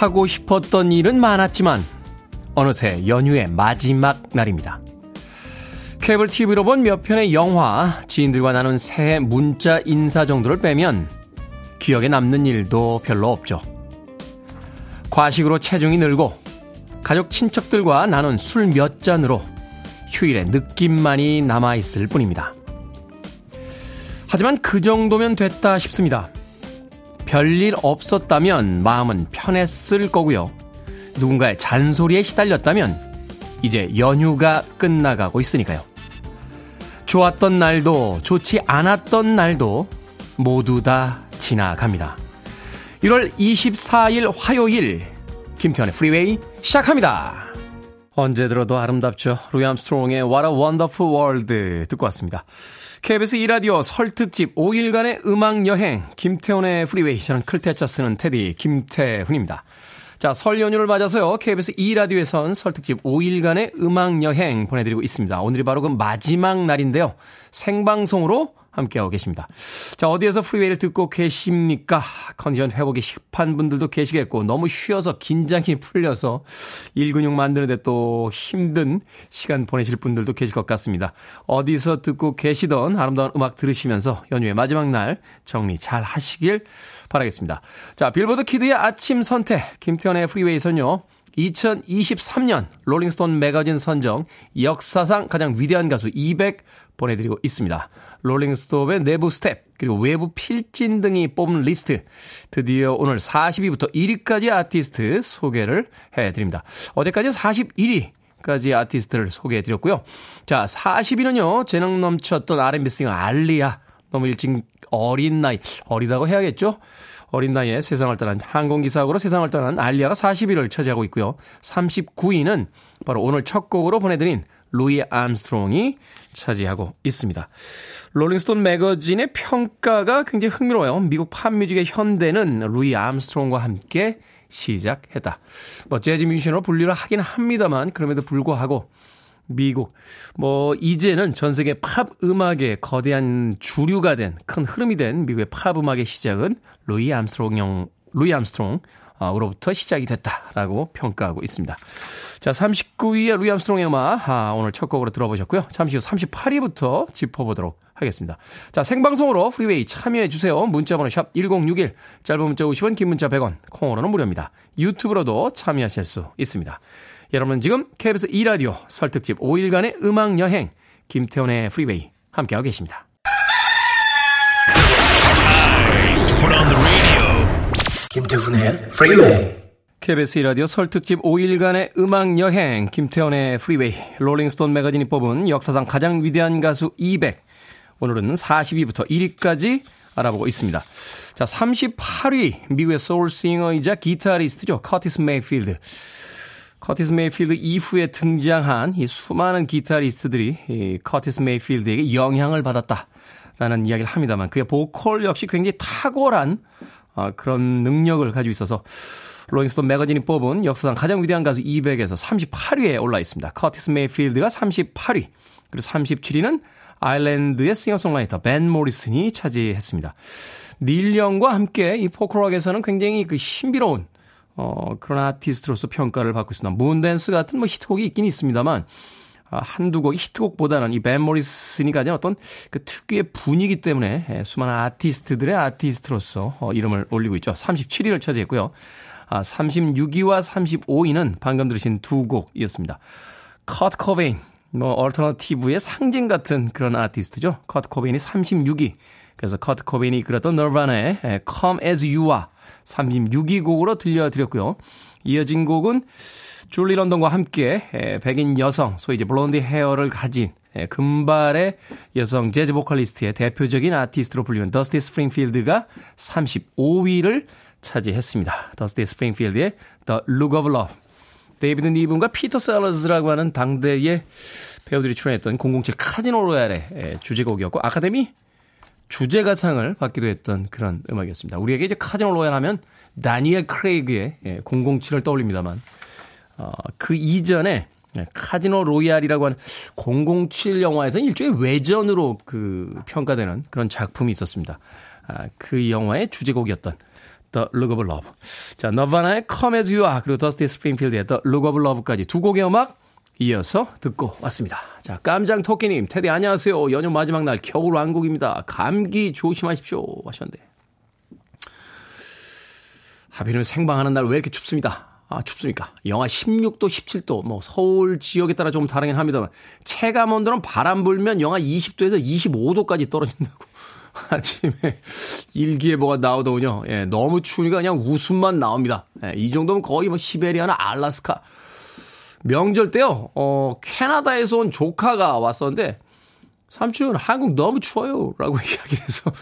하고 싶었던 일은 많았지만 어느새 연휴의 마지막 날입니다. 케이블 TV로 본 몇 편의 영화, 지인들과 나눈 새해 문자 인사 정도를 빼면 기억에 남는 일도 별로 없죠. 과식으로 체중이 늘고 가족 친척들과 나눈 술 몇 잔으로 휴일에 느낌만이 남아있을 뿐입니다. 하지만 그 정도면 됐다 싶습니다. 별일 없었다면 마음은 편했을 거고요. 누군가의 잔소리에 시달렸다면 이제 연휴가 끝나가고 있으니까요. 좋았던 날도 좋지 않았던 날도 모두 다 지나갑니다. 1월 24일 화요일 김태훈의 프리웨이 시작합니다. 언제 들어도 아름답죠. 루이 암스트롱의 What a Wonderful World 듣고 왔습니다. KBS 2라디오 설 특집 5일간의 음악여행 김태훈의 프리웨이 저는 클 태 자 쓰는 태디 김태훈입니다. 자, 설 연휴를 맞아서요. KBS 2라디오에선 설 특집 5일간의 음악여행 보내드리고 있습니다. 오늘이 바로 그 마지막 날인데요. 생방송으로 함께하고 계십니다. 자, 어디에서 프리웨이를 듣고 계십니까? 컨디션 회복이 급한 분들도 계시겠고, 너무 쉬어서 긴장이 풀려서 일근육 만드는데 또 힘든 시간 보내실 분들도 계실 것 같습니다. 어디서 듣고 계시던 아름다운 음악 들으시면서 연휴의 마지막 날 정리 잘 하시길 바라겠습니다. 자, 빌보드 kid의 아침 선택, 김태훈의 프리웨이에선요. 2023년 롤링스톤 매거진 선정 역사상 가장 위대한 가수 200 보내드리고 있습니다. 롤링스톤의 내부 스텝, 그리고 외부 필진 등이 뽑은 리스트. 드디어 오늘 40위부터 1위까지 아티스트 소개를 해드립니다. 어제까지 41위. 까지 아티스트를 소개해 드렸고요. 자, 40위는요, 재능 넘쳤던 R&B singer 알리아. 너무 일찍 어린 나이, 어리다고 해야겠죠? 어린 나이에 세상을 떠난 항공기 사고로 세상을 떠난 알리아가 40위를 차지하고 있고요. 39위는 바로 오늘 첫 곡으로 보내드린 루이 암스트롱이 차지하고 있습니다. 롤링스톤 매거진의 평가가 굉장히 흥미로워요. 미국 팝뮤직의 현대는 루이 암스트롱과 함께 시작했다. 뭐 재즈 뮤지션으로 분류를 하긴 합니다만 그럼에도 불구하고 미국 뭐 이제는 전 세계 팝 음악의 거대한 주류가 된 큰 흐름이 된 미국의 팝 음악의 시작은 루이 암스트롱 루이 암스트롱 으로부터 시작이 됐다라고 평가하고 있습니다. 자, 39위의 루이 암스트롱의 음악, 아, 오늘 첫 곡으로 들어보셨고요. 잠시 후 38위부터 짚어보도록 하겠습니다. 자, 생방송으로 프리웨이 참여해 주세요. 문자 번호 샵 1061, 짧은 문자 50원, 긴 문자 100원, 콩으로는 무료입니다. 유튜브로도 참여하실 수 있습니다. 여러분은 지금 KBS 2라디오 설특집 5일간의 음악 여행, 김태훈의 프리웨이 함께하고 계십니다. 김태훈의 프리웨이 KBS 라디오 설 특집 5일간의 음악 여행. 김태훈의 프리웨이 롤링스톤 매거진이 뽑은 역사상 가장 위대한 가수 200 오늘은 40위부터 1위까지 알아보고 있습니다. 자 38위 미국의 소울싱어이자 기타리스트죠. 커티스 메이필드. 커티스 메이필드 이후에 등장한 이 수많은 기타리스트들이 이 커티스 메이필드에게 영향을 받았다라는 이야기를 합니다만 그의 보컬 역시 굉장히 탁월한 어, 그런 능력을 가지고 있어서 롤링스톤 매거진이 뽑은 역사상 가장 위대한 가수 200에서 38위에 올라 있습니다. 커티스 메이필드가 38위, 그리고 37위는 아일랜드의 싱어송라이터 벤 모리슨이 차지했습니다. 닐 영과 함께 이 포크록에서는 굉장히 그 신비로운 어, 그런 아티스트로서 평가를 받고 있습니다. 문댄스 같은 뭐 히트곡이 있긴 있습니다만 아, 한두 곡 히트곡보다는 이 벤 모리슨이 가진 어떤 그 특유의 분위기 때문에 예, 수많은 아티스트들의 아티스트로서 어, 이름을 올리고 있죠. 37위를 차지했고요. 아, 36위와 35위는 방금 들으신 두 곡이었습니다. 커트 코베인, 뭐 얼터너티브의 상징 같은 그런 아티스트죠. 커트 코베인이 36위. 그래서 커트 코베인이 이끌었던 너바나의 Come As You와 36위 곡으로 들려드렸고요. 이어진 곡은 줄리 런던과 함께 백인 여성, 소위 이제 blondie hair를 가진 금발의 여성 재즈 보컬리스트의 대표적인 아티스트로 불리는 더스티 스프링필드가 35위를 차지했습니다. 더스티 스프링필드의 The Look of Love. 데이비드 니븐과 피터 셀러즈라고 하는 당대의 배우들이 출연했던 007 카지노 로얄의 주제곡이었고 아카데미 주제가상을 받기도 했던 그런 음악이었습니다. 우리에게 이제 카지노 로얄 하면 다니엘 크레이그의 007을 떠올립니다만 어, 그 이전에 카지노 로얄이라고 하는 007 영화에서는 일종의 외전으로 그 평가되는 그런 작품이 있었습니다. 아, 그 영화의 주제곡이었던 The Look of Love. 자, 너바나의 Come As You Are 그리고 더스티 스프링필드의 The Look of Love까지 두 곡의 음악 이어서 듣고 왔습니다. 자, 깜장 토끼님, 테디 안녕하세요. 연휴 마지막 날 겨울 왕국입니다. 감기 조심하십시오. 하셨는데. 하필이면 생방하는 날 왜 이렇게 춥습니다. 아, 춥습니까? 영하 16도, 17도, 뭐, 서울 지역에 따라 좀 다르긴 합니다만, 체감 온도는 바람 불면 영하 20도에서 25도까지 떨어진다고. 아침에 일기예보가 나오더군요. 예, 너무 추우니까 그냥 웃음만 나옵니다. 예, 이 정도면 거의 뭐 시베리아나 알라스카. 명절 때요, 어, 캐나다에서 온 조카가 왔었는데, 삼촌, 한국 너무 추워요. 라고 이야기를 해서,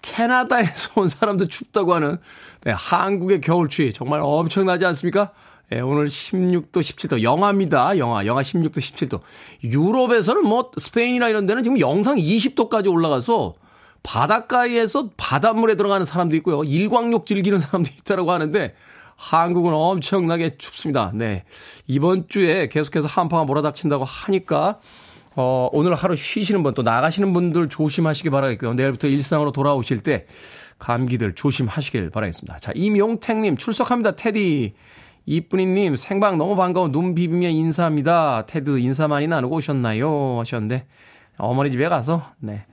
캐나다에서 온 사람도 춥다고 하는, 네, 한국의 겨울추위. 정말 엄청나지 않습니까? 예, 오늘 16도, 17도, 영하입니다. 영하, 영하 16도, 17도. 유럽에서는 뭐, 스페인이나 이런 데는 지금 영상 20도까지 올라가서, 바닷가에서 바닷물에 들어가는 사람도 있고요. 일광욕 즐기는 사람도 있다라고 하는데 한국은 엄청나게 춥습니다. 네. 이번 주에 계속해서 한파가 몰아닥친다고 하니까 어, 오늘 하루 쉬시는 분 또 나가시는 분들 조심하시기 바라겠고요. 내일부터 일상으로 돌아오실 때 감기들 조심하시길 바라겠습니다. 자, 임용택님 출석합니다. 테디. 이쁜이님 생방 너무 반가워 눈 비비며 인사합니다. 테드 인사 많이 나누고 오셨나요? 하셨는데 어머니 집에 가서 네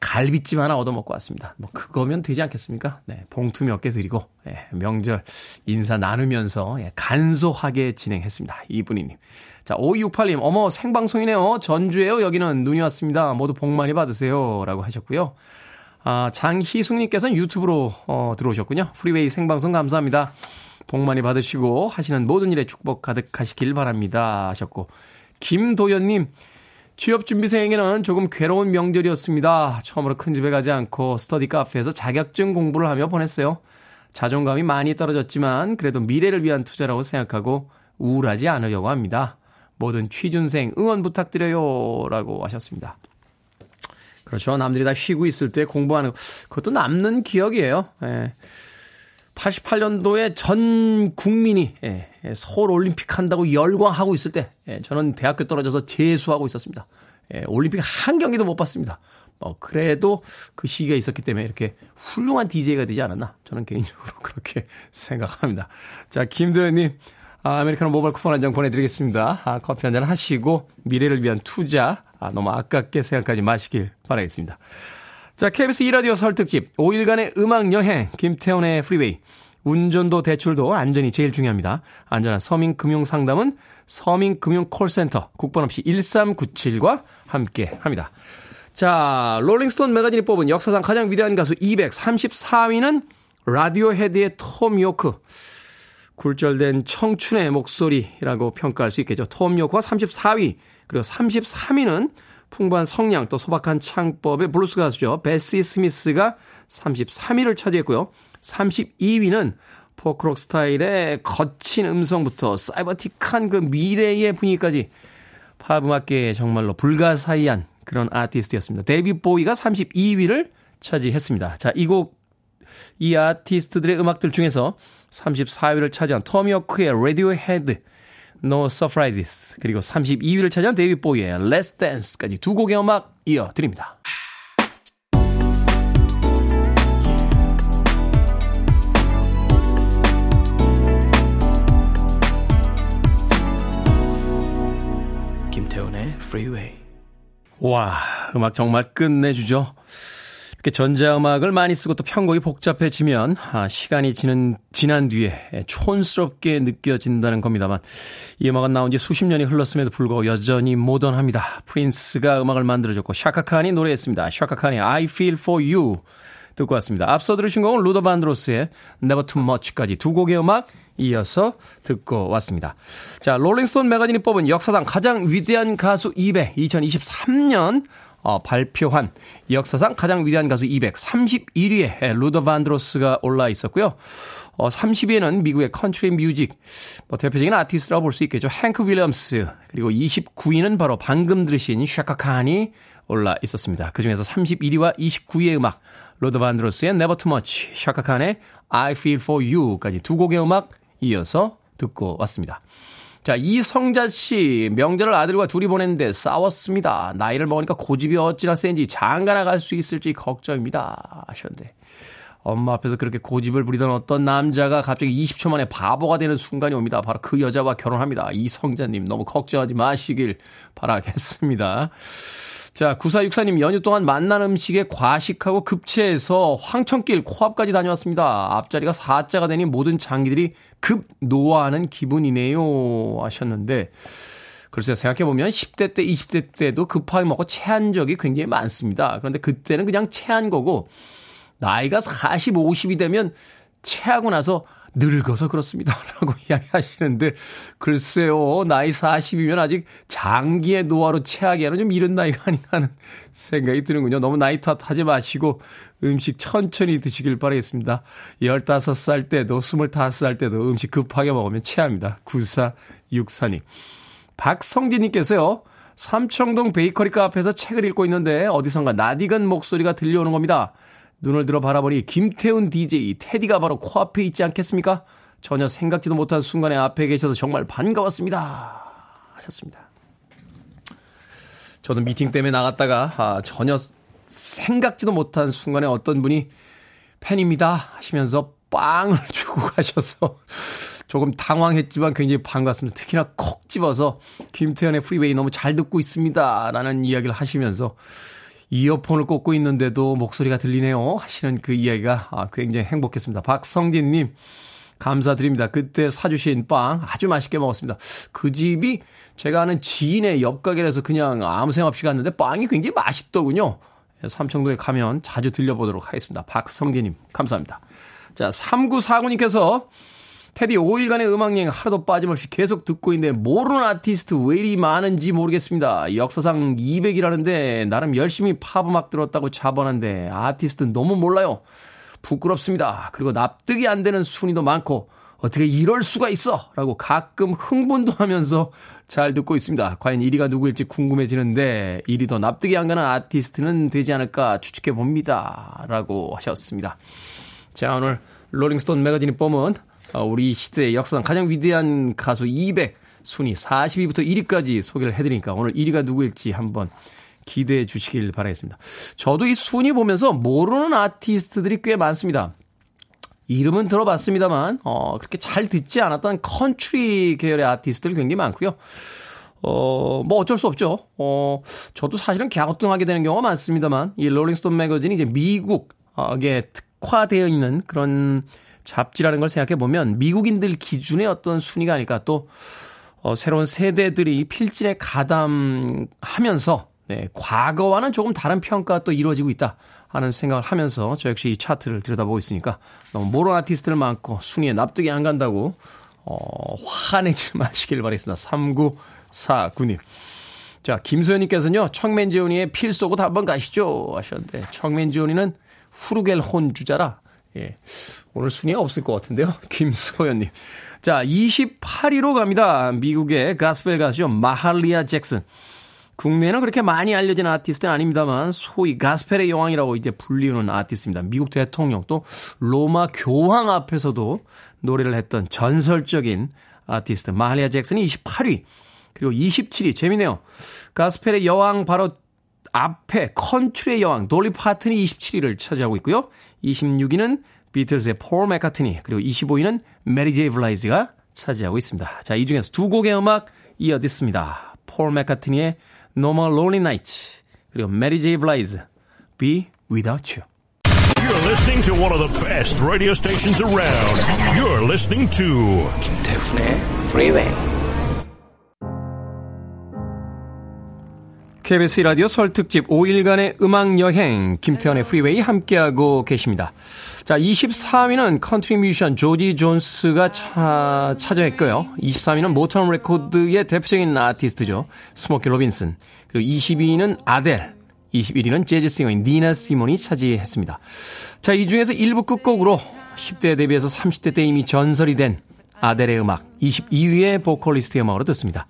갈비찜 하나 얻어먹고 왔습니다. 뭐, 그거면 되지 않겠습니까? 네, 봉투 몇 개 드리고, 예, 명절 인사 나누면서, 예, 간소하게 진행했습니다. 이분이님. 자, 5268님, 어머, 생방송이네요. 전주에요. 여기는 눈이 왔습니다. 모두 복 많이 받으세요. 라고 하셨고요. 아, 장희숙님께서는 유튜브로, 어, 들어오셨군요. 프리웨이 생방송 감사합니다. 복 많이 받으시고, 하시는 모든 일에 축복 가득하시길 바랍니다. 하셨고, 김도연님, 취업 준비생에게는 조금 괴로운 명절이었습니다. 처음으로 큰 집에 가지 않고 스터디 카페에서 자격증 공부를 하며 보냈어요. 자존감이 많이 떨어졌지만 그래도 미래를 위한 투자라고 생각하고 우울하지 않으려고 합니다. 모든 취준생 응원 부탁드려요. 라고 하셨습니다. 그렇죠. 남들이 다 쉬고 있을 때 공부하는, 그것도 남는 기억이에요. 예. 88년도에 전 국민이 예, 예, 서울 올림픽 한다고 열광하고 있을 때 예, 저는 대학교 떨어져서 재수하고 있었습니다. 예, 올림픽 한 경기도 못 봤습니다. 어, 그래도 그 시기가 있었기 때문에 이렇게 훌륭한 DJ가 되지 않았나 저는 개인적으로 그렇게 생각합니다. 자, 김도현님 아, 아메리카노 모바일 쿠폰 한 장 보내드리겠습니다. 아, 커피 한 잔 하시고 미래를 위한 투자 아, 너무 아깝게 생각하지 마시길 바라겠습니다. 자, KBS 2라디오 설특집 5일간의 음악 여행 김태훈의 프리웨이 운전도 대출도 안전이 제일 중요합니다. 안전한 서민 금융 상담은 서민 금융 콜센터 국번 없이 1397과 함께 합니다. 자, 롤링스톤 매거진이 뽑은 역사상 가장 위대한 가수 200 34위는 라디오헤드의 톰 요크. 굴절된 청춘의 목소리라고 평가할 수 있겠죠. 톰 요크가 34위, 그리고 33위는 풍부한 성량 또 소박한 창법의 블루스 가수죠. 베시 스미스가 33위를 차지했고요. 32위는 포크록 스타일의 거친 음성부터 사이버틱한 그 미래의 분위기까지 팝 음악계에 정말로 불가사의한 그런 아티스트였습니다. 데이비드 보위가 32위를 차지했습니다. 자, 이 곡, 이 아티스트들의 음악들 중에서 34위를 차지한 톰 요크의 헤드 No Surprises 그리고 32위를 차지한 데이비드 보위의 Let's Dance까지 두 곡의 음악 이어드립니다. Freeway 와 음악 정말 끝내주죠. 이렇게 전자음악을 많이 쓰고 또 편곡이 복잡해지면 아, 시간이 지는 지난 뒤에 촌스럽게 느껴진다는 겁니다만 이 음악은 나온 지 수십 년이 흘렀음에도 불구하고 여전히 모던합니다. 프린스가 음악을 만들어줬고 샤카칸이 노래했습니다. 샤카칸의 I Feel For You 듣고 왔습니다. 앞서 들으신 곡은 루더 반드로스의 Never Too Much까지 두 곡의 음악 이어서 듣고 왔습니다. 자, 롤링스톤 매거진이 뽑은 역사상 가장 위대한 가수 200 2023년 어, 발표한 역사상 가장 위대한 가수 200 31위에 루더 반드로스가 올라 있었고요. 어, 30위에는 미국의 컨트리 뮤직, 뭐 대표적인 아티스트라고 볼 수 있겠죠. 행크 윌리엄스, 그리고 29위는 바로 방금 들으신 샤카칸이 올라 있었습니다. 그 중에서 31위와 29위의 음악, 루더 반드로스의 Never Too Much, 샤카칸의 I Feel For You까지 두 곡의 음악 이어서 듣고 왔습니다. 자, 이성자 씨, 명절을 아들과 둘이 보냈는데 싸웠습니다. 나이를 먹으니까 고집이 어찌나 센지 장가 나갈 수 있을지 걱정입니다. 하셨는데. 엄마 앞에서 그렇게 고집을 부리던 어떤 남자가 갑자기 20초 만에 바보가 되는 순간이 옵니다. 바로 그 여자와 결혼합니다. 이성자님 너무 걱정하지 마시길 바라겠습니다. 자, 9464님 연휴 동안 만난 음식에 과식하고 급체해서 황천길 코앞까지 다녀왔습니다. 앞자리가 4자가 되니 모든 장기들이 급 노화하는 기분이네요. 하셨는데, 글쎄요, 생각해보면 10대 때, 20대 때도 급하게 먹고 체한 적이 굉장히 많습니다. 그런데 그때는 그냥 체한 거고, 나이가 40, 50이 되면 체하고 나서 늙어서 그렇습니다. 라고 이야기하시는데, 글쎄요, 나이 40이면 아직 장기의 노화로 체하기에는 좀 이른 나이가 아닌가 하는 생각이 드는군요. 너무 나이 탓하지 마시고 음식 천천히 드시길 바라겠습니다. 15살 때도, 25살 때도 음식 급하게 먹으면 체합니다. 9464님. 박성진님께서요, 삼청동 베이커리 카페에서 책을 읽고 있는데 어디선가 낯익은 목소리가 들려오는 겁니다. 눈을 들어 바라보니 김태훈 DJ 테디가 바로 코앞에 있지 않겠습니까? 전혀 생각지도 못한 순간에 앞에 계셔서 정말 반가웠습니다. 하셨습니다. 저도 미팅 때문에 나갔다가 아, 전혀 생각지도 못한 순간에 어떤 분이 팬입니다 하시면서 빵을 주고 가셔서 조금 당황했지만 굉장히 반갑습니다. 특히나 콕 집어서 김태훈의 프리웨이 너무 잘 듣고 있습니다. 라는 이야기를 하시면서 이어폰을 꽂고 있는데도 목소리가 들리네요. 하시는 그 이야기가 아, 굉장히 행복했습니다. 박성진님, 감사드립니다. 그때 사주신 빵 아주 맛있게 먹었습니다. 그 집이 제가 아는 지인의 옆 가게라서 그냥 아무 생각 없이 갔는데 빵이 굉장히 맛있더군요. 삼청도에 가면 자주 들려보도록 하겠습니다. 박성진님, 감사합니다. 자, 3949님께서 테디 5일간의 음악여행 하루도 빠짐없이 계속 듣고 있는데 모르는 아티스트 왜 이리 많은지 모르겠습니다. 역사상 200이라는데 나름 열심히 팝음악 들었다고 자번한데 아티스트 너무 몰라요. 부끄럽습니다. 그리고 납득이 안 되는 순위도 많고 어떻게 이럴 수가 있어? 라고 가끔 흥분도 하면서 잘 듣고 있습니다. 과연 1위가 누구일지 궁금해지는데 1위 도 납득이 안 가는 아티스트는 되지 않을까 추측해 봅니다. 라고 하셨습니다. 자, 오늘 Rolling Stone 매거진이 어, 우리 시대의 역사상 가장 위대한 가수 200 순위 40위부터 1위까지 소개를 해드리니까 오늘 1위가 누구일지 한번 기대해 주시길 바라겠습니다. 저도 이 순위 보면서 모르는 아티스트들이 꽤 많습니다. 이름은 들어봤습니다만, 어, 그렇게 잘 듣지 않았던 컨트리 계열의 아티스트들 굉장히 많고요. 어, 뭐 어쩔 수 없죠. 어, 저도 사실은 갸우뚱하게 되는 경우가 많습니다만, 이 Rolling Stone 매거진이 이제 미국에 특화되어 있는 그런 잡지라는 걸 생각해 보면 미국인들 기준의 어떤 순위가 아닐까 또 어, 새로운 세대들이 필진에 가담하면서 네, 과거와는 조금 다른 평가가 또 이루어지고 있다 하는 생각을 하면서 저 역시 이 차트를 들여다보고 있으니까 너무 모르는 아티스트들 많고 순위에 납득이 안 간다고 어, 화내지 마시길 바라겠습니다. 3949님. 자, 김소연님께서는요, 청맨지오니의 필소곳 한번 가시죠 하셨는데, 청맨지오니는 후르겔 혼 주자라 예. 오늘 순위가 없을 것 같은데요. 김소연님. 자, 28위로 갑니다. 미국의 가스펠 가수죠. 마할리아 잭슨. 국내에는 그렇게 많이 알려진 아티스트는 아닙니다만 소위 가스펠의 여왕이라고 이제 불리우는 아티스트입니다. 미국 대통령 또 로마 교황 앞에서도 노래를 했던 전설적인 아티스트 마할리아 잭슨이 28위. 그리고 27위 재밌네요. 가스펠의 여왕 바로 앞에 컨트리의 여왕 돌리 파튼이 27위를 차지하고 있고요. 26위는 비틀즈의 폴 맥카트니 그리고 25위는 메리 제이 블라이즈가 차지하고 있습니다. 자, 이 중에서 두 곡의 음악 이어 듣습니다. 폴 맥카트니의 No More Lonely Nights 그리고 메리 제이 블라이즈 Be Without You. You're listening to one of the best radio stations around. You're listening to 김태훈의 Freeway. KBS 라디오 설 특집 5일간의 음악 여행 김태훈의 Freeway 함께하고 계십니다. 자, 24위는 컨트리 뮤지션 조지 존스가 차, 차지했고요. 23위는 모턴 레코드의 대표적인 아티스트죠. 스모키 로빈슨. 그리고 22위는 아델. 21위는 재즈 싱어인 니나 시몬이 차지했습니다. 자, 이 중에서 1부 끝곡으로 10대 데뷔해서 30대 때 이미 전설이 된 아델의 음악 22위의 보컬리스트의 음악으로 듣습니다.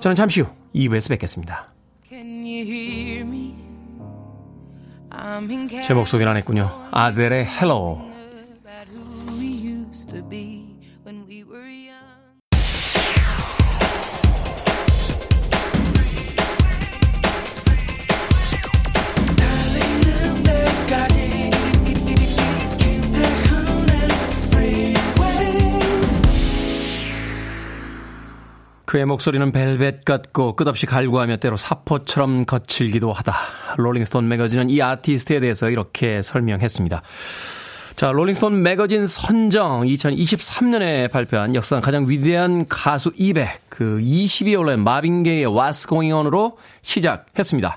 저는 잠시 후 2부에서 뵙겠습니다. 제 목 소개를 안 했군요. 아델의 헬 그의 목소리는 벨벳 같고 끝없이 갈구하며 때로 사포처럼 거칠기도 하다. Rolling Stone 매거진은 이 아티스트에 대해서 이렇게 설명했습니다. 자, Rolling Stone 매거진 선정 2023년에 발표한 역사상 가장 위대한 가수 200, 그 20위에 올라온 마빈 게이의 What's Going On으로 시작했습니다.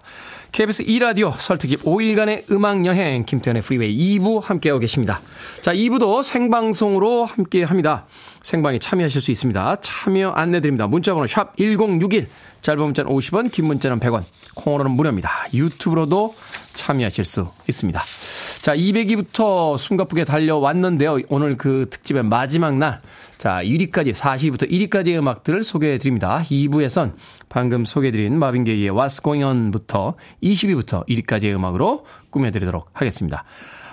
KBS 2라디오 설특집 5일간의 음악여행 김태훈의 Freeway 2부 함께하고 계십니다. 자, 2부도 생방송으로 함께합니다. 생방에 참여하실 수 있습니다. 참여 안내드립니다. 문자번호 샵 1061, 짧은 문자는 50원, 긴 문자는 100원, 콩으로는 무료입니다. 유튜브로도 참여하실 수 있습니다. 자, 200위부터 숨가쁘게 달려왔는데요. 오늘 그 특집의 마지막 날, 자, 1위까지, 40위부터 1위까지의 음악들을 소개해 드립니다. 2부에선 방금 소개해 드린 마빈 게이의 What's Going On부터 20위부터 1위까지의 음악으로 꾸며 드리도록 하겠습니다.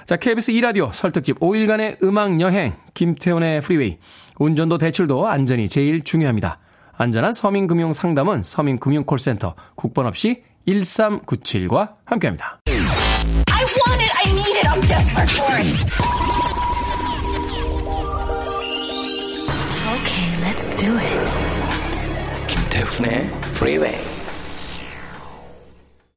자, KBS 2라디오 설특집 5일간의 음악 여행, 김태훈의 프리웨이. 운전도 대출도 안전이 제일 중요합니다. 안전한 서민금융 상담은 서민금융콜센터 국번 없이 1397과 함께합니다. I want it, I need it, I'm desperate for it. Okay, let's do it. 김태훈의 Freeway.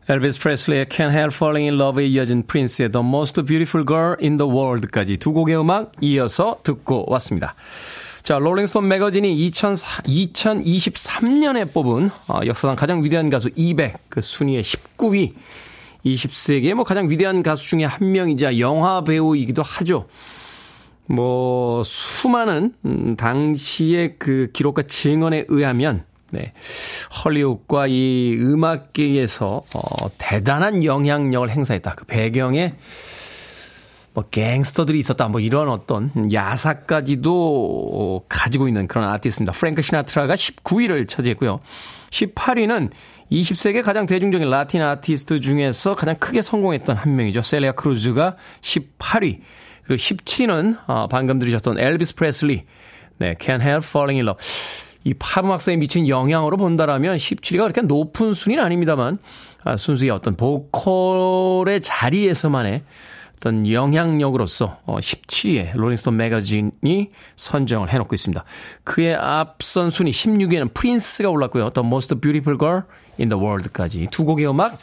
엘비스 프레슬리의 Can't Help Falling in Love에 이어진 프린스의 The Most Beautiful Girl in the World까지 두 곡의 음악 이어서 듣고 왔습니다. 자, 롤링스톤 매거진이 2004, 2023년에 뽑은 어, 역사상 가장 위대한 가수 200, 그 순위의 19위. 20세기의 뭐 가장 위대한 가수 중에 한 명이자 영화 배우이기도 하죠. 뭐 수많은 음, 당시의 그 기록과 증언에 의하면 네. 헐리우드와 이 음악계에서 어 대단한 영향력을 행사했다. 그 배경에 뭐 갱스터들이 있었다 뭐 이런 어떤 야사까지도 가지고 있는 그런 아티스트입니다. 프랭크 시나트라가 19위를 차지했고요. 18위는 20세기 가장 대중적인 라틴 아티스트 중에서 가장 크게 성공했던 한 명이죠. 셀리아 크루즈가 18위. 그리고 17위는 어, 방금 들으셨던 엘비스 프레슬리. 네, Can't Help Falling in Love. 이 팝음악사에 미친 영향으로 본다라면 17위가 그렇게 높은 순위는 아닙니다만 아, 순수히 어떤 보컬의 자리에서만의 어떤 영향력으로서 17위에 어, 롤링스톤 매거진이 선정을 해놓고 있습니다. 그의 앞선 순위 16위에는 프린스가 올랐고요. The Most Beautiful Girl in the World까지 두 곡의 음악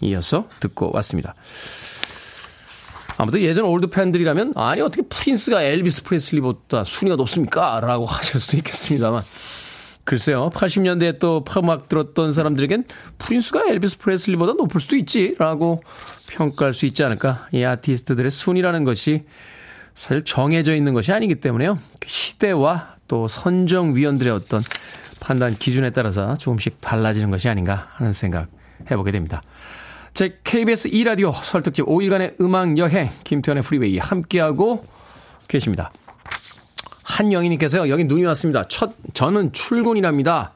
이어서 듣고 왔습니다. 아무튼 예전 올드 팬들이라면 아니 어떻게 프린스가 엘비스 프레슬리보다 순위가 높습니까? 라고 하실 수도 있겠습니다만 글쎄요. 80년대에 또 팝음악 들었던 사람들에겐 프린스가 엘비스 프레슬리보다 높을 수도 있지 라고 평가할 수 있지 않을까. 이 아티스트들의 순위라는 것이 사실 정해져 있는 것이 아니기 때문에요. 그 시대와 또 선정위원들의 어떤 판단 기준에 따라서 조금씩 달라지는 것이 아닌가 하는 생각 해보게 됩니다. 자, KBS 2라디오 설 특집 5일간의 음악 여행 김태훈의 Freeway 함께하고 계십니다. 한영희님께서요. 여기 눈이 왔습니다. 첫 저는 출근이랍니다.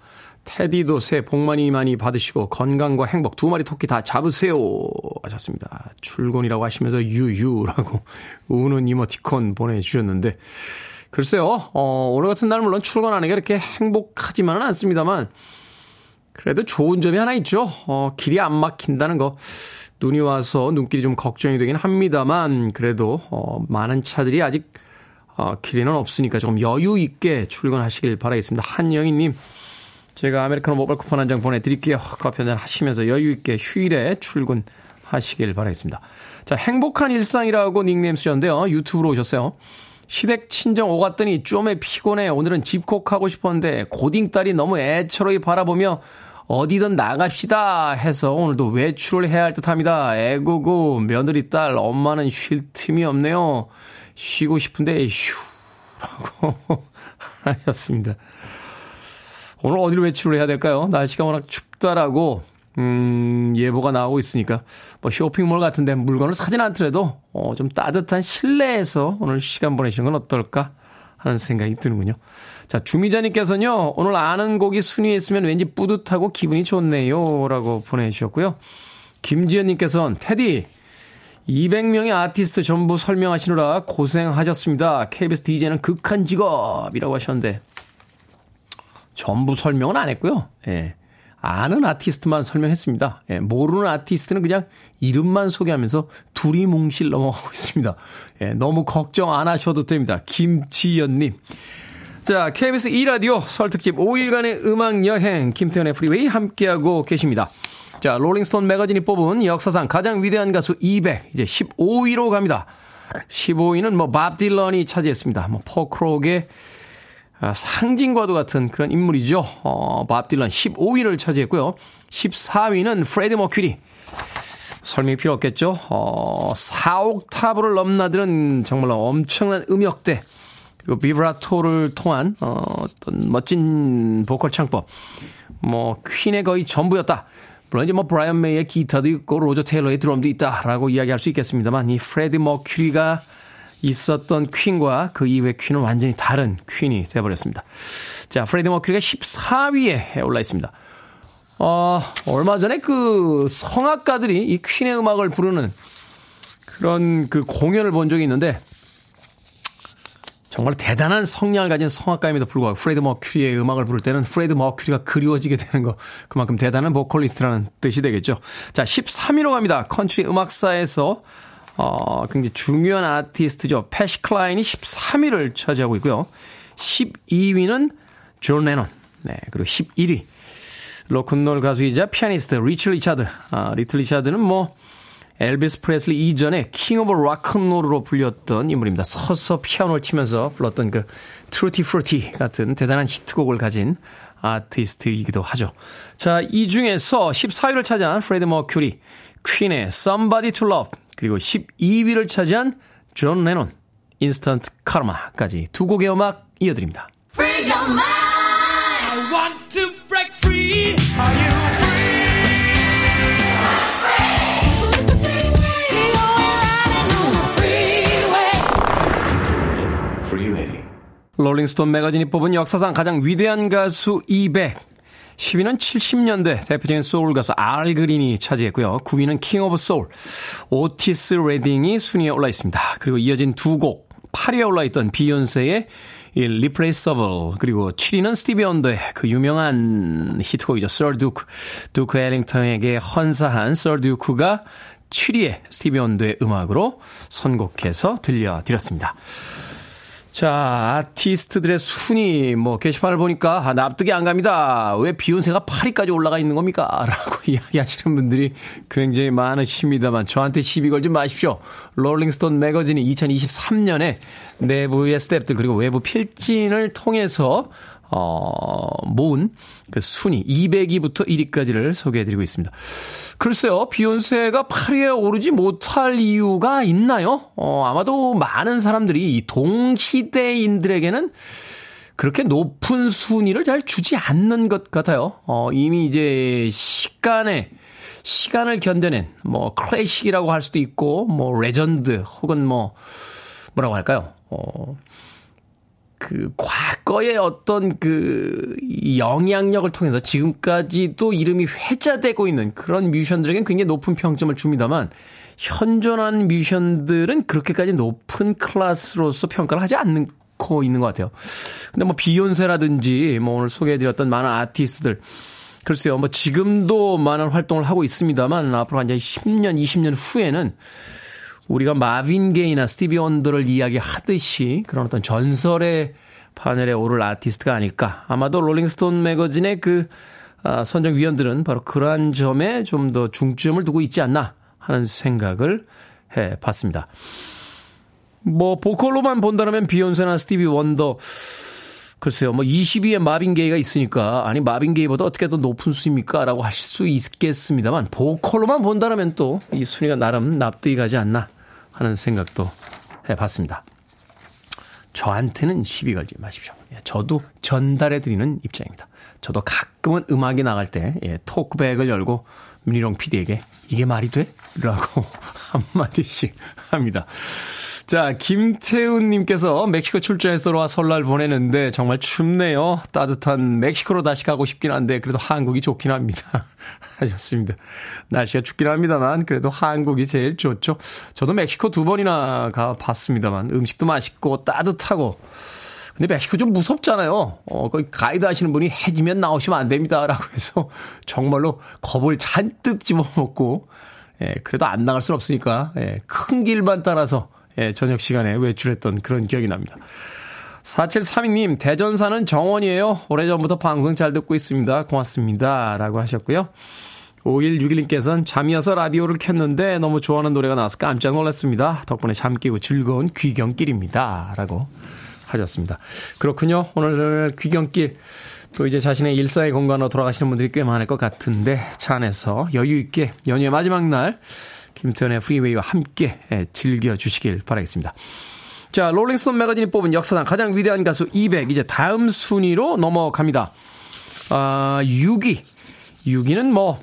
태디도 새해 복 많이 많이 받으시고 건강과 행복 두 마리 토끼 다 잡으세요 하셨습니다. 출근이라고 하시면서 유유라고 우는 이모티콘 보내주셨는데 글쎄요. 어, 오늘 같은 날 물론 출근하는 게 그렇게 행복하지만은 않습니다만 그래도 좋은 점이 하나 있죠. 어, 길이 안 막힌다는 거. 눈이 와서 눈길이 좀 걱정이 되긴 합니다만 그래도 어, 많은 차들이 아직 어, 길에는 없으니까 조금 여유 있게 출근하시길 바라겠습니다. 한영희님, 제가 아메리카노 모바일 쿠폰 한 장 보내드릴게요. 커피 한잔 하시면서 여유 있게 휴일에 출근하시길 바라겠습니다. 자, 행복한 일상이라고 닉네임 쓰셨는데요. 유튜브로 오셨어요. 시댁 친정 오갔더니 좀에 피곤해. 오늘은 집콕하고 싶었는데 고딩 딸이 너무 애처로이 바라보며 어디든 나갑시다 해서 오늘도 외출을 해야 할 듯 합니다. 애구구 며느리 딸 엄마는 쉴 틈이 없네요. 쉬고 싶은데 휴라고 하셨습니다. 오늘 어디로 외출을 해야 될까요? 날씨가 워낙 춥다라고 음, 예보가 나오고 있으니까 뭐 쇼핑몰 같은데 물건을 사진 않더라도 어, 좀 따뜻한 실내에서 오늘 시간 보내시는 건 어떨까 하는 생각이 드는군요. 자, 주미자님께서는요, 오늘 아는 곡이 순위에 있으면 왠지 뿌듯하고 기분이 좋네요. 라고 보내주셨고요. 김지연님께서는, 테디, 200명의 아티스트 전부 설명하시느라 고생하셨습니다. KBS DJ는 극한 직업이라고 하셨는데, 전부 설명은 안 했고요. 예. 아는 아티스트만 설명했습니다. 예, 모르는 아티스트는 그냥 이름만 소개하면서 둘이 뭉실 넘어가고 있습니다. 예, 너무 걱정 안 하셔도 됩니다. 김지연님. 자, KBS 2라디오 설 특집 5일간의 음악 여행 김태훈의 Freeway 함께하고 계십니다. 자, Rolling Stone 매거진이 뽑은 역사상 가장 위대한 가수 200 이제 15위로 갑니다. 15위는 뭐 밥 딜런이 차지했습니다. 뭐 포크록의 아, 상징과도 같은 그런 인물이죠. 어, 밥 딜런 15위를 차지했고요. 14위는 프레디 머큐리. 설명이 필요 없겠죠. 어, 4옥타브를 넘나드는 정말로 엄청난 음역대. 그리고 비브라토를 통한 어, 어떤 멋진 보컬 창법. 뭐 퀸의 거의 전부였다. 물론 이제 뭐 브라이언 메이의 기타도 있고 로저 테일러의 드럼도 있다라고 이야기할 수 있겠습니다만 이 프레디 머큐리가 있었던 퀸과 그 이후의 퀸은 완전히 다른 퀸이 돼버렸습니다. 자, 프레디 머큐리가 14위에 올라 있습니다. 어, 얼마 전에 그 성악가들이 이 퀸의 음악을 부르는 그런 그 공연을 본 적이 있는데 정말 대단한 성량을 가진 성악가임에도 불구하고 프레디 머큐리의 음악을 부를 때는 프레디 머큐리가 그리워지게 되는 거 그만큼 대단한 보컬리스트라는 뜻이 되겠죠. 자, 13위로 갑니다. 컨트리 음악사에서 어, 굉장히 중요한 아티스트죠. 팻시 클라인이 13위를 차지하고 있고요. 12위는 존 레논. 네, 그리고 11위 로큰롤 가수이자 피아니스트 리틀 리차드. 아, 리틀 리차드는 뭐 엘비스 프레슬리 이전에 King of Rock 'n' Roll로 불렸던 인물입니다. 서서 피아노를 치면서 불렀던 그 Tutti Frutti 같은 대단한 히트곡을 가진 아티스트이기도 하죠. 자, 이 중에서 14위를 차지한 프레디 머큐리, 퀸의 Somebody to Love, 그리고 12위를 차지한 존 레논, Instant Karma까지 두 곡의 음악 이어드립니다. 롤링스톤 매거진이 뽑은 역사상 가장 위대한 가수 200. 10위는 70년대 대표적인 소울 가수 알 그린이 차지했고요. 9위는 King of Soul 오티스 레딩이 순위에 올라 있습니다. 그리고 이어진 두 곡 8위에 올라 있던 비욘세의 Irreplaceable 그리고 7위는 스티비 원더의 그 유명한 히트곡이죠. Sir Duke 듀크 엘링턴에게 헌사한 Sir Duke가 7위에 스티비 원더의 음악으로 선곡해서 들려드렸습니다. 자, 아티스트들의 순위, 뭐, 게시판을 보니까, 아, 납득이 안 갑니다. 왜 비욘세가 8위까지 올라가 있는 겁니까? 라고 이야기하시는 분들이 굉장히 많으십니다만, 저한테 시비 걸지 마십시오. 롤링스톤 매거진이 2023년에 내부의 스탭들, 그리고 외부 필진을 통해서 어, 모은 그 순위 200위부터 1위까지를 소개해드리고 있습니다. 글쎄요, 비욘세가 8위에 오르지 못할 이유가 있나요? 어, 아마도 많은 사람들이 이 동시대인들에게는 그렇게 높은 순위를 잘 주지 않는 것 같아요. 어, 이미 이제 시간에, 시간을 견뎌낸, 뭐, 클래식이라고 할 수도 있고, 뭐, 레전드, 혹은 뭐, 뭐라고 할까요? 어, 그 과거의 어떤 그 영향력을 통해서 지금까지도 이름이 회자되고 있는 그런 뮤지션들에게는 굉장히 높은 평점을 줍니다만 현존한 뮤지션들은 그렇게까지 높은 클래스로서 평가를 하지 않고 있는 것 같아요. 근데 뭐 비욘세라든지 뭐 오늘 소개해드렸던 많은 아티스트들 글쎄요 뭐 지금도 많은 활동을 하고 있습니다만 앞으로 한 10년 20년 후에는 우리가 마빈 게이나 스티비 원더를 이야기하듯이 그런 어떤 전설의 반열에 오를 아티스트가 아닐까. 아마도 롤링스톤 매거진의 그 아, 선정위원들은 바로 그러한 점에 좀 더 중점을 두고 있지 않나 하는 생각을 해 봤습니다. 뭐, 보컬로만 본다면 비욘세나 스티비 원더, 글쎄요, 뭐 20위에 마빈 게이가 있으니까, 아니, 마빈 게이보다 어떻게 더 높은 수입니까? 라고 하실 수 있겠습니다만, 보컬로만 본다면 또 이 순위가 나름 납득이 가지 않나 하는 생각도 해봤습니다. 저한테는 시비 걸지 마십시오. 예, 저도 전달해 드리는 입장입니다. 저도 가끔은 음악이 나갈 때 예, 토크백을 열고 미니롱 PD에게 이게 말이 돼? 라고 한마디씩 합니다. 자, 김태훈님께서 멕시코 출장에서 돌아와 설날 보내는데 정말 춥네요. 따뜻한 멕시코로 다시 가고 싶긴 한데 그래도 한국이 좋긴 합니다. 하셨습니다. 날씨가 춥긴 합니다만 그래도 한국이 제일 좋죠. 저도 멕시코 두 번이나 가봤습니다만 음식도 맛있고 따뜻하고 근데 멕시코 좀 무섭잖아요. 어, 거기 가이드 하시는 분이 해지면 나오시면 안 됩니다. 라고 해서 정말로 겁을 잔뜩 집어먹고, 예, 그래도 안 나갈 순 없으니까, 예, 큰 길만 따라서 예, 저녁 시간에 외출했던 그런 기억이 납니다. 4732님, 대전 사는 정원이에요. 오래전부터 방송 잘 듣고 있습니다. 고맙습니다. 라고 하셨고요. 5161님께서는 잠이어서 라디오를 켰는데 너무 좋아하는 노래가 나와서 깜짝 놀랐습니다. 덕분에 잠 깨고 즐거운 귀경길입니다. 라고 하셨습니다. 그렇군요. 오늘 귀경길 또 이제 자신의 일상의 공간으로 돌아가시는 분들이 꽤 많을 것 같은데 차 안에서 여유 있게 연휴의 마지막 날 김태훈의 프리웨이와 함께 즐겨 주시길 바라겠습니다. 자, 롤링스톤 매거진이 뽑은 역사상 가장 위대한 가수 200 이제 다음 순위로 넘어갑니다. 아, 6위. 6위는 뭐,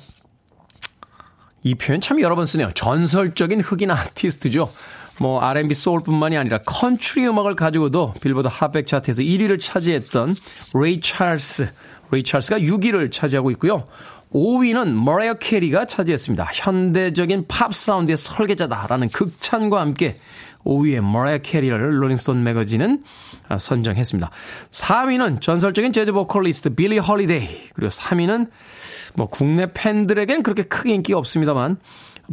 이 표현 참 여러 번 쓰네요. 전설적인 흑인 아티스트죠. 뭐 R&B 소울뿐만이 아니라 컨트리 음악을 가지고도 빌보드 핫백 차트에서 1위를 차지했던 레이 찰스. 레이 찰스가 6위를 차지하고 있고요. 5위는 머라이어 캐리가 차지했습니다. 현대적인 팝 사운드의 설계자다라는 극찬과 함께 5위에 머라이어 캐리를 롤링스톤 매거진은 선정했습니다. 4위는 전설적인 재즈 보컬리스트 빌리 홀리데이 그리고 3위는 뭐 국내 팬들에겐 그렇게 크게 인기가 없습니다만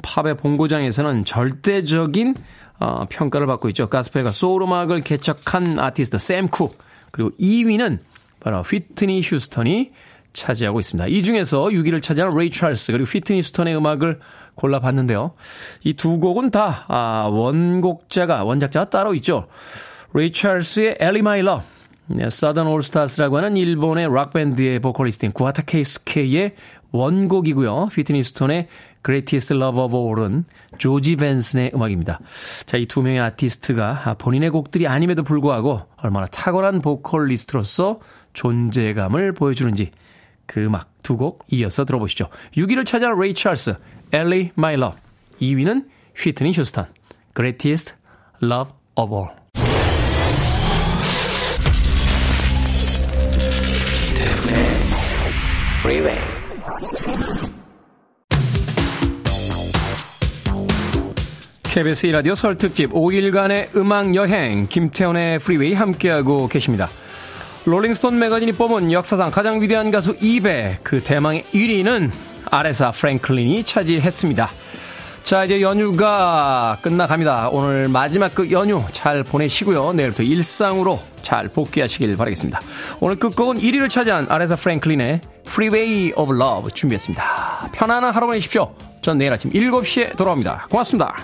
팝의 본고장에서는 절대적인 어, 평가를 받고 있죠. 가스펠과 소울 음악을 개척한 아티스트 샘 쿡. 그리고 2위는 바로 휘트니 휴스턴이 차지하고 있습니다. 이 중에서 6위를 차지한 레이 찰스 그리고 휘트니 휴스턴의 음악을 골라봤는데요. 이 두 곡은 다 아, 원곡자가 원작자가 따로 있죠. 레이 찰스의 Ellie My Love 서던 올스타스라고 하는 일본의 락밴드의 보컬리스트인 구와타 케이스케의 원곡이고요. 휘트니 휴스턴의 Greatest Love of All은 조지 벤슨의 음악입니다. 자, 이 두 명의 아티스트가 본인의 곡들이 아님에도 불구하고 얼마나 탁월한 보컬리스트로서 존재감을 보여주는지 그 음악 두 곡 이어서 들어보시죠. 6위를 차지한 레이 찰스, Ellie My Love. 2위는 휘트니 휴스턴, Greatest Love of All. Freeway. KBS 이라디오 설 특집 5일간의 음악 여행 김태훈의 프리웨이 함께하고 계십니다. 롤링스톤 매거진이 뽑은 역사상 가장 위대한 가수 200, 그 대망의 1위는 아레사 프랭클린이 차지했습니다. 자, 이제 연휴가 끝나갑니다. 오늘 마지막 그 연휴 잘 보내시고요. 내일부터 일상으로 잘 복귀하시길 바라겠습니다. 오늘 끝곡은 1위를 차지한 아레사 프랭클린의 Freeway of Love 준비했습니다. 편안한 하루 보내십시오. 전 내일 아침 7시에 돌아옵니다. 고맙습니다.